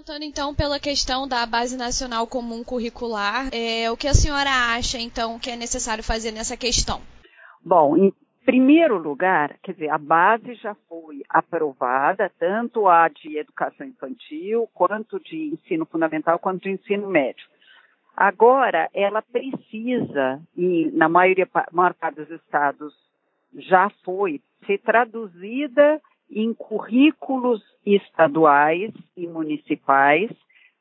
Comentando então pela questão da Base Nacional Comum Curricular, é, o que a senhora acha então que é necessário fazer nessa questão? Bom, em primeiro lugar, quer dizer, a base já foi aprovada, tanto a de educação infantil, quanto de ensino fundamental, quanto de ensino médio. Agora, ela precisa, e na maioria, maior parte dos estados já foi, ser traduzida em currículos estaduais e municipais,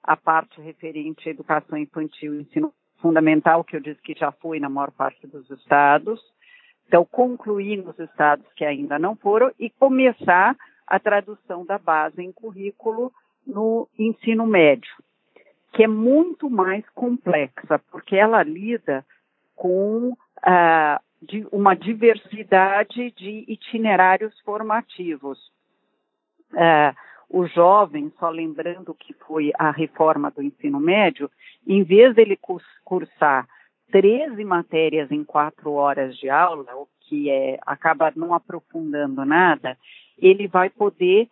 a parte referente à educação infantil e ensino fundamental, que eu disse que já foi na maior parte dos estados. Então, concluir nos estados que ainda não foram e começar a tradução da base em currículo no ensino médio, que é muito mais complexa, porque ela lida com ah, de uma diversidade de itinerários formativos. É, o jovem, só lembrando que foi a reforma do ensino médio, em vez dele cursar 13 matérias em quatro horas de aula, o que é, acaba não aprofundando nada, ele vai poder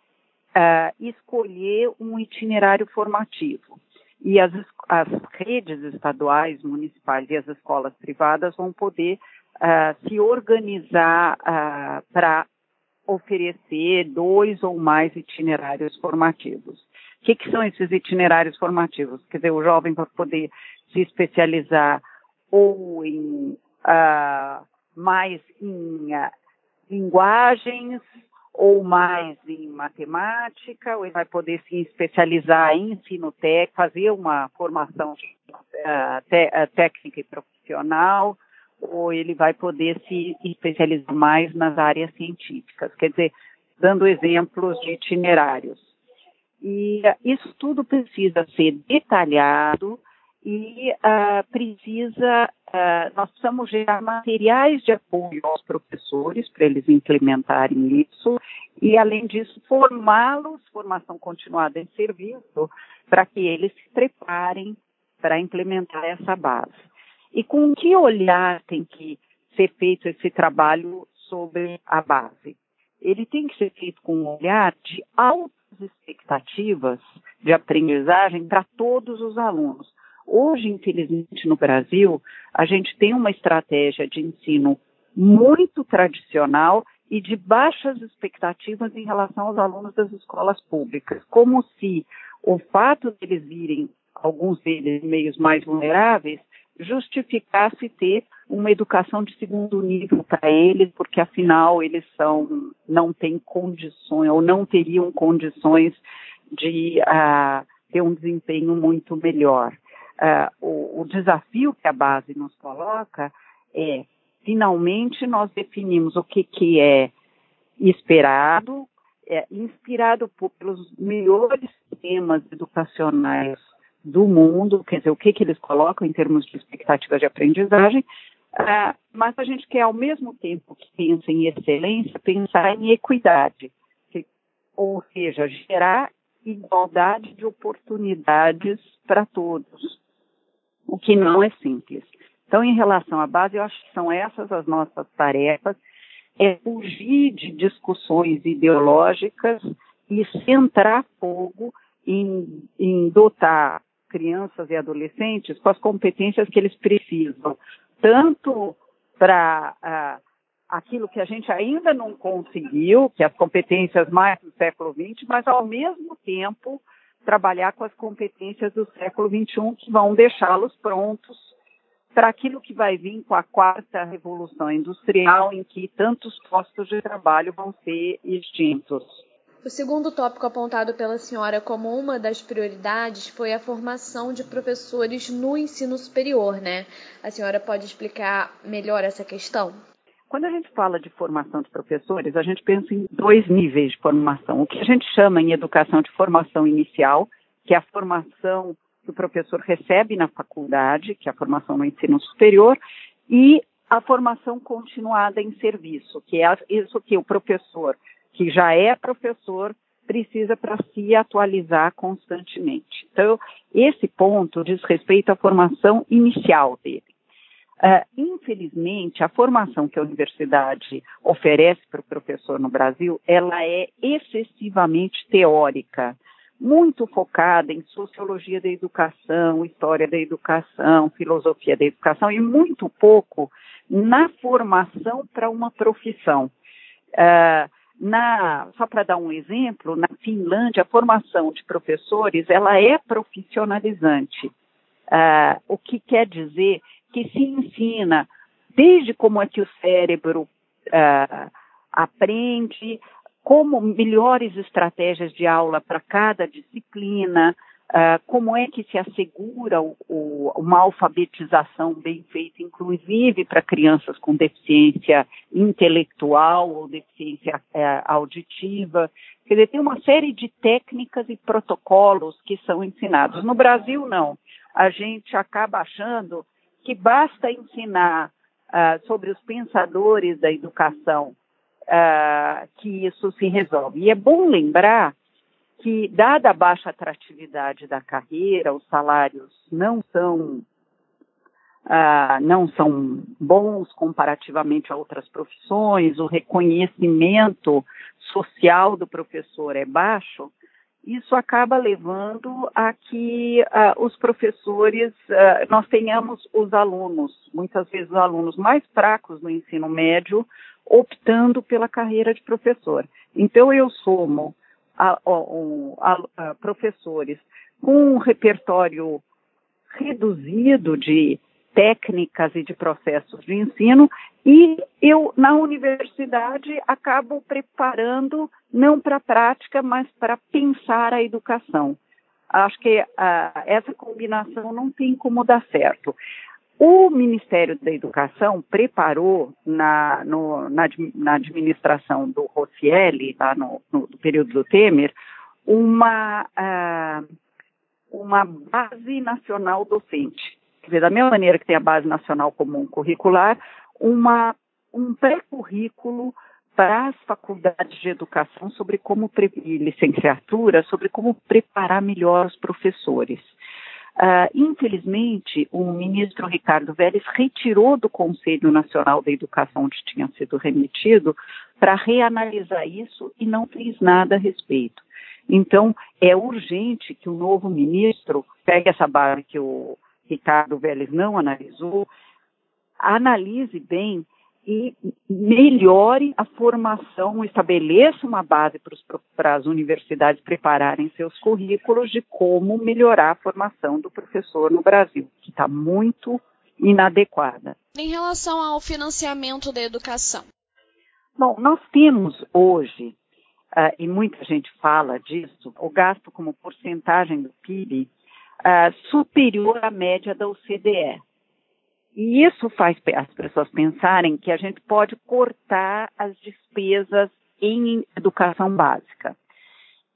uh, escolher um itinerário formativo. E as, as redes estaduais, municipais e as escolas privadas vão poder uh, se organizar uh, para oferecer dois ou mais itinerários formativos. O que, que, são esses itinerários formativos? Quer dizer, o jovem vai poder se especializar ou em uh, mais em linguagens ou mais em matemática, ou ele vai poder se especializar em ensino técnico, fazer uma formação uh, te, uh, técnica e profissional, ou ele vai poder se especializar mais nas áreas científicas, quer dizer, dando exemplos de itinerários. E uh, isso tudo precisa ser detalhado e uh, precisa, uh, nós precisamos gerar materiais de apoio aos professores para eles implementarem isso e, além disso, formá-los, formação continuada em serviço, para que eles se preparem para implementar essa base. E com que olhar tem que ser feito esse trabalho sobre a base? Ele tem que ser feito com um olhar de altas expectativas de aprendizagem para todos os alunos. Hoje, infelizmente, no Brasil, a gente tem uma estratégia de ensino muito tradicional e de baixas expectativas em relação aos alunos das escolas públicas, como se o fato deles virem, alguns deles, meios mais vulneráveis, justificasse ter uma educação de segundo nível para eles, porque afinal eles são, não têm condições ou não teriam condições de uh, ter um desempenho muito melhor. Uh, o, o desafio que a base nos coloca é, finalmente nós definimos o que, que é esperado, é, inspirado por, pelos melhores sistemas educacionais do mundo, quer dizer, o que, que eles colocam em termos de expectativa de aprendizagem, uh, mas a gente quer, ao mesmo tempo que pensa em excelência, pensar em equidade, que, ou seja, gerar igualdade de oportunidades para todos, o que não é simples. Então, em relação à base, eu acho que são essas as nossas tarefas, é fugir de discussões ideológicas e centrar fogo em, em dotar crianças e adolescentes com as competências que eles precisam, tanto para uh, aquilo que a gente ainda não conseguiu, que é as competências mais do século XX, mas ao mesmo tempo trabalhar com as competências do século XXI que vão deixá-los prontos para aquilo que vai vir com a quarta revolução industrial, em que tantos postos de trabalho vão ser extintos. O segundo tópico apontado pela senhora como uma das prioridades foi a formação de professores no ensino superior, né? A senhora pode explicar melhor essa questão? Quando a gente fala de formação de professores, a gente pensa em dois níveis de formação. O que a gente chama em educação de formação inicial, que é a formação que o professor recebe na faculdade, que é a formação no ensino superior, e a formação continuada em serviço, que é isso que o professor que já é professor precisa para se atualizar constantemente. Então, esse ponto diz respeito à formação inicial dele. Uh, infelizmente, a formação que a universidade oferece para o professor no Brasil, ela é excessivamente teórica, muito focada em sociologia da educação, história da educação, filosofia da educação e muito pouco na formação para uma profissão. Uh, na, só para dar um exemplo, na Finlândia, a formação de professores ela é profissionalizante, uh, o que quer dizer que se ensina desde como é que o cérebro uh, aprende, como melhores estratégias de aula para cada disciplina, uh, como é que se assegura o, o, uma alfabetização bem feita, inclusive para crianças com deficiência intelectual ou deficiência uh, auditiva. Quer dizer, tem uma série de técnicas e protocolos que são ensinados. No Brasil, não. A gente acaba achando que basta ensinar uh, sobre os pensadores da educação uh, que isso se resolve. E é bom lembrar que, dada a baixa atratividade da carreira, os salários não são uh, não são bons comparativamente a outras profissões, o reconhecimento social do professor é baixo, isso acaba levando a que uh, os professores, uh, nós tenhamos os alunos, muitas vezes os alunos mais fracos no ensino médio, optando pela carreira de professor. Então, eu somo a, a, a, professores com um repertório reduzido de técnicas e de processos de ensino e eu na universidade acabo preparando não para a prática, mas para pensar a educação. Acho que uh, essa combinação não tem como dar certo. O Ministério da Educação preparou na, no, na, na administração do Rossielli, lá no, no, no período do Temer, uma, uh, uma base nacional docente. Quer dizer, da mesma maneira que tem a base nacional comum curricular, uma, um pré-currículo para as faculdades de educação sobre como e licenciatura, sobre como preparar melhor os professores. Uh, infelizmente, o ministro Ricardo Vélez retirou do Conselho Nacional da Educação, onde tinha sido remetido, para reanalisar isso e não fez nada a respeito. Então, é urgente que o novo ministro pegue essa base que o Ricardo Vélez não analisou, analise bem e melhore a formação, estabeleça uma base para as universidades prepararem seus currículos de como melhorar a formação do professor no Brasil, que está muito inadequada. Em relação ao financiamento da educação. Bom, nós temos hoje, uh, e muita gente fala disso, o gasto como porcentagem do PIB uh, superior à média da OCDE. E isso faz as pessoas pensarem que a gente pode cortar as despesas em educação básica.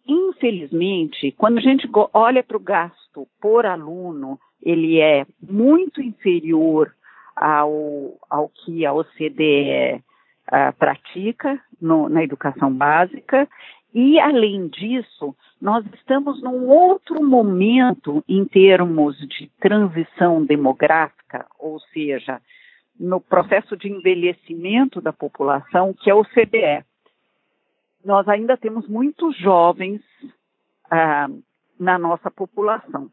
Infelizmente, quando a gente olha para o gasto por aluno, ele é muito inferior ao, ao que a OCDE uh, ah, pratica no, na educação básica e, além disso, nós estamos num outro momento em termos de transição demográfica, ou seja, no processo de envelhecimento da população, que é o CDE. Nós ainda temos muitos jovens ah, na nossa população.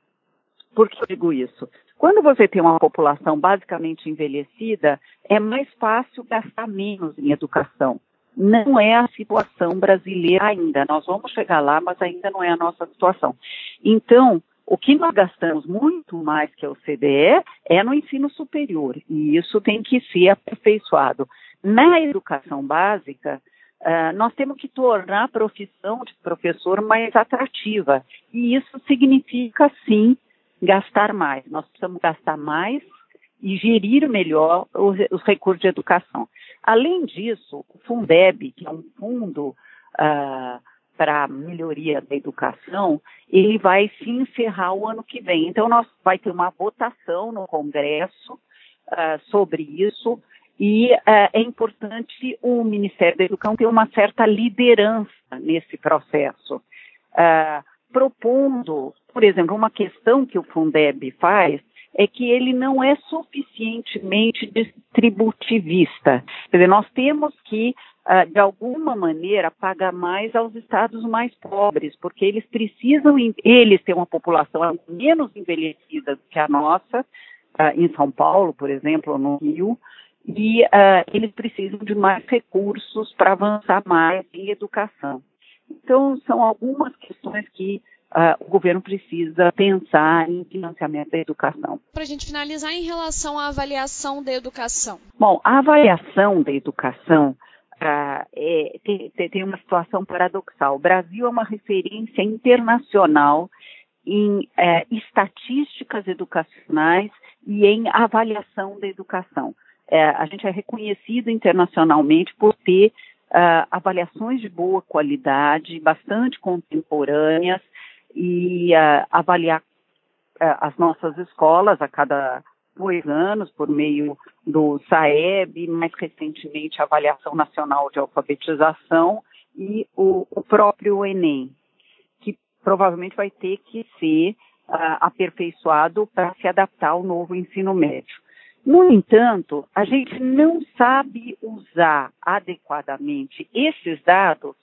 Por que eu digo isso? Quando você tem uma população basicamente envelhecida, é mais fácil gastar menos em educação não é a situação brasileira ainda. Nós vamos chegar lá, mas ainda não é a nossa situação. Então, o que nós gastamos muito mais que a OCDE é no ensino superior, e isso tem que ser aperfeiçoado. Na educação básica, uh, nós temos que tornar a profissão de professor mais atrativa, e isso significa, sim, gastar mais. Nós precisamos gastar mais e gerir melhor os, os recursos de educação. Além disso, o Fundeb, que é um fundo uh, para melhoria da educação, ele vai se encerrar o ano que vem. Então, nós vai ter uma votação no Congresso uh, sobre isso e uh, é importante o Ministério da Educação ter uma certa liderança nesse processo, propondo, por exemplo, uma questão que o Fundeb faz é que ele não é suficientemente distributivista. Quer dizer, nós temos que, uh, de alguma maneira, pagar mais aos estados mais pobres, porque eles precisam, eles têm uma população menos envelhecida do que a nossa, uh, em São Paulo, por exemplo, ou no Rio, e uh, eles precisam de mais recursos para avançar mais em educação. Então, são algumas questões que Uh, o governo precisa pensar em financiamento da educação. Para a gente finalizar, em relação à avaliação da educação. Bom, a avaliação da educação uh, é, tem, tem, uma situação paradoxal. O Brasil é uma referência internacional em uh, estatísticas educacionais e em avaliação da educação. É, a gente é reconhecido internacionalmente por ter uh, avaliações de boa qualidade, bastante contemporâneas, e uh, avaliar uh, as nossas escolas a cada dois anos por meio do SAEB, mais recentemente a Avaliação Nacional de Alfabetização e o, o próprio Enem, que provavelmente vai ter que ser uh, aperfeiçoado para se adaptar ao novo ensino médio. No entanto, a gente não sabe usar adequadamente esses dados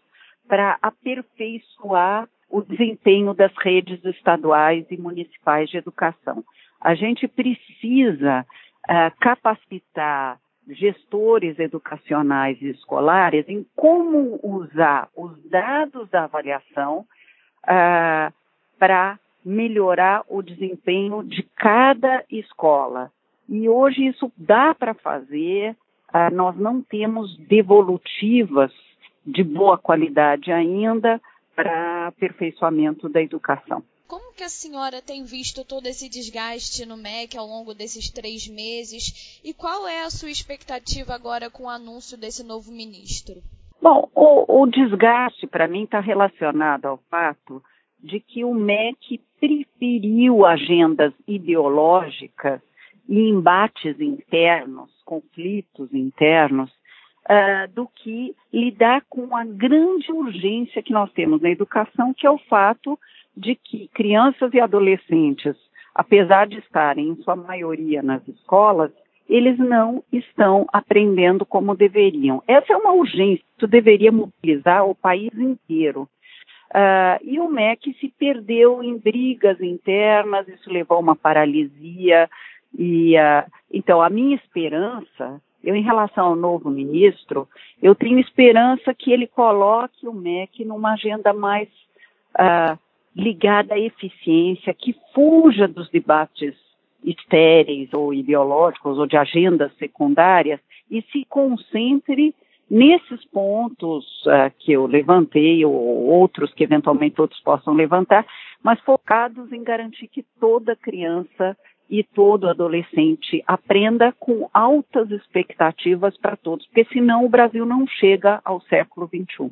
para aperfeiçoar o desempenho das redes estaduais e municipais de educação. A gente precisa uh, capacitar gestores educacionais e escolares em como usar os dados da avaliação uh, para melhorar o desempenho de cada escola. E hoje isso dá para fazer, uh, nós não temos devolutivas de boa qualidade ainda, para aperfeiçoamento da educação. Como que a senhora tem visto todo esse desgaste no MEC ao longo desses três meses e qual é a sua expectativa agora com o anúncio desse novo ministro? Bom, o, o desgaste para mim está relacionado ao fato de que o MEC preferiu agendas ideológicas e embates internos, conflitos internos, uh, do que lidar com a grande urgência que nós temos na educação, que é o fato de que crianças e adolescentes, apesar de estarem em sua maioria nas escolas, eles não estão aprendendo como deveriam. Essa é uma urgência, isso deveria mobilizar o país inteiro. Uh, e o MEC se perdeu em brigas internas, isso levou a uma paralisia. E uh, então a minha esperança eu, em relação ao novo ministro, eu tenho esperança que ele coloque o MEC numa agenda mais uh, ligada à eficiência, que fuja dos debates estéreis ou ideológicos ou de agendas secundárias e se concentre nesses pontos uh, que eu levantei ou outros que eventualmente outros possam levantar, mas focados em garantir que toda criança e todo adolescente aprenda com altas expectativas para todos, porque senão o Brasil não chega ao século XXI.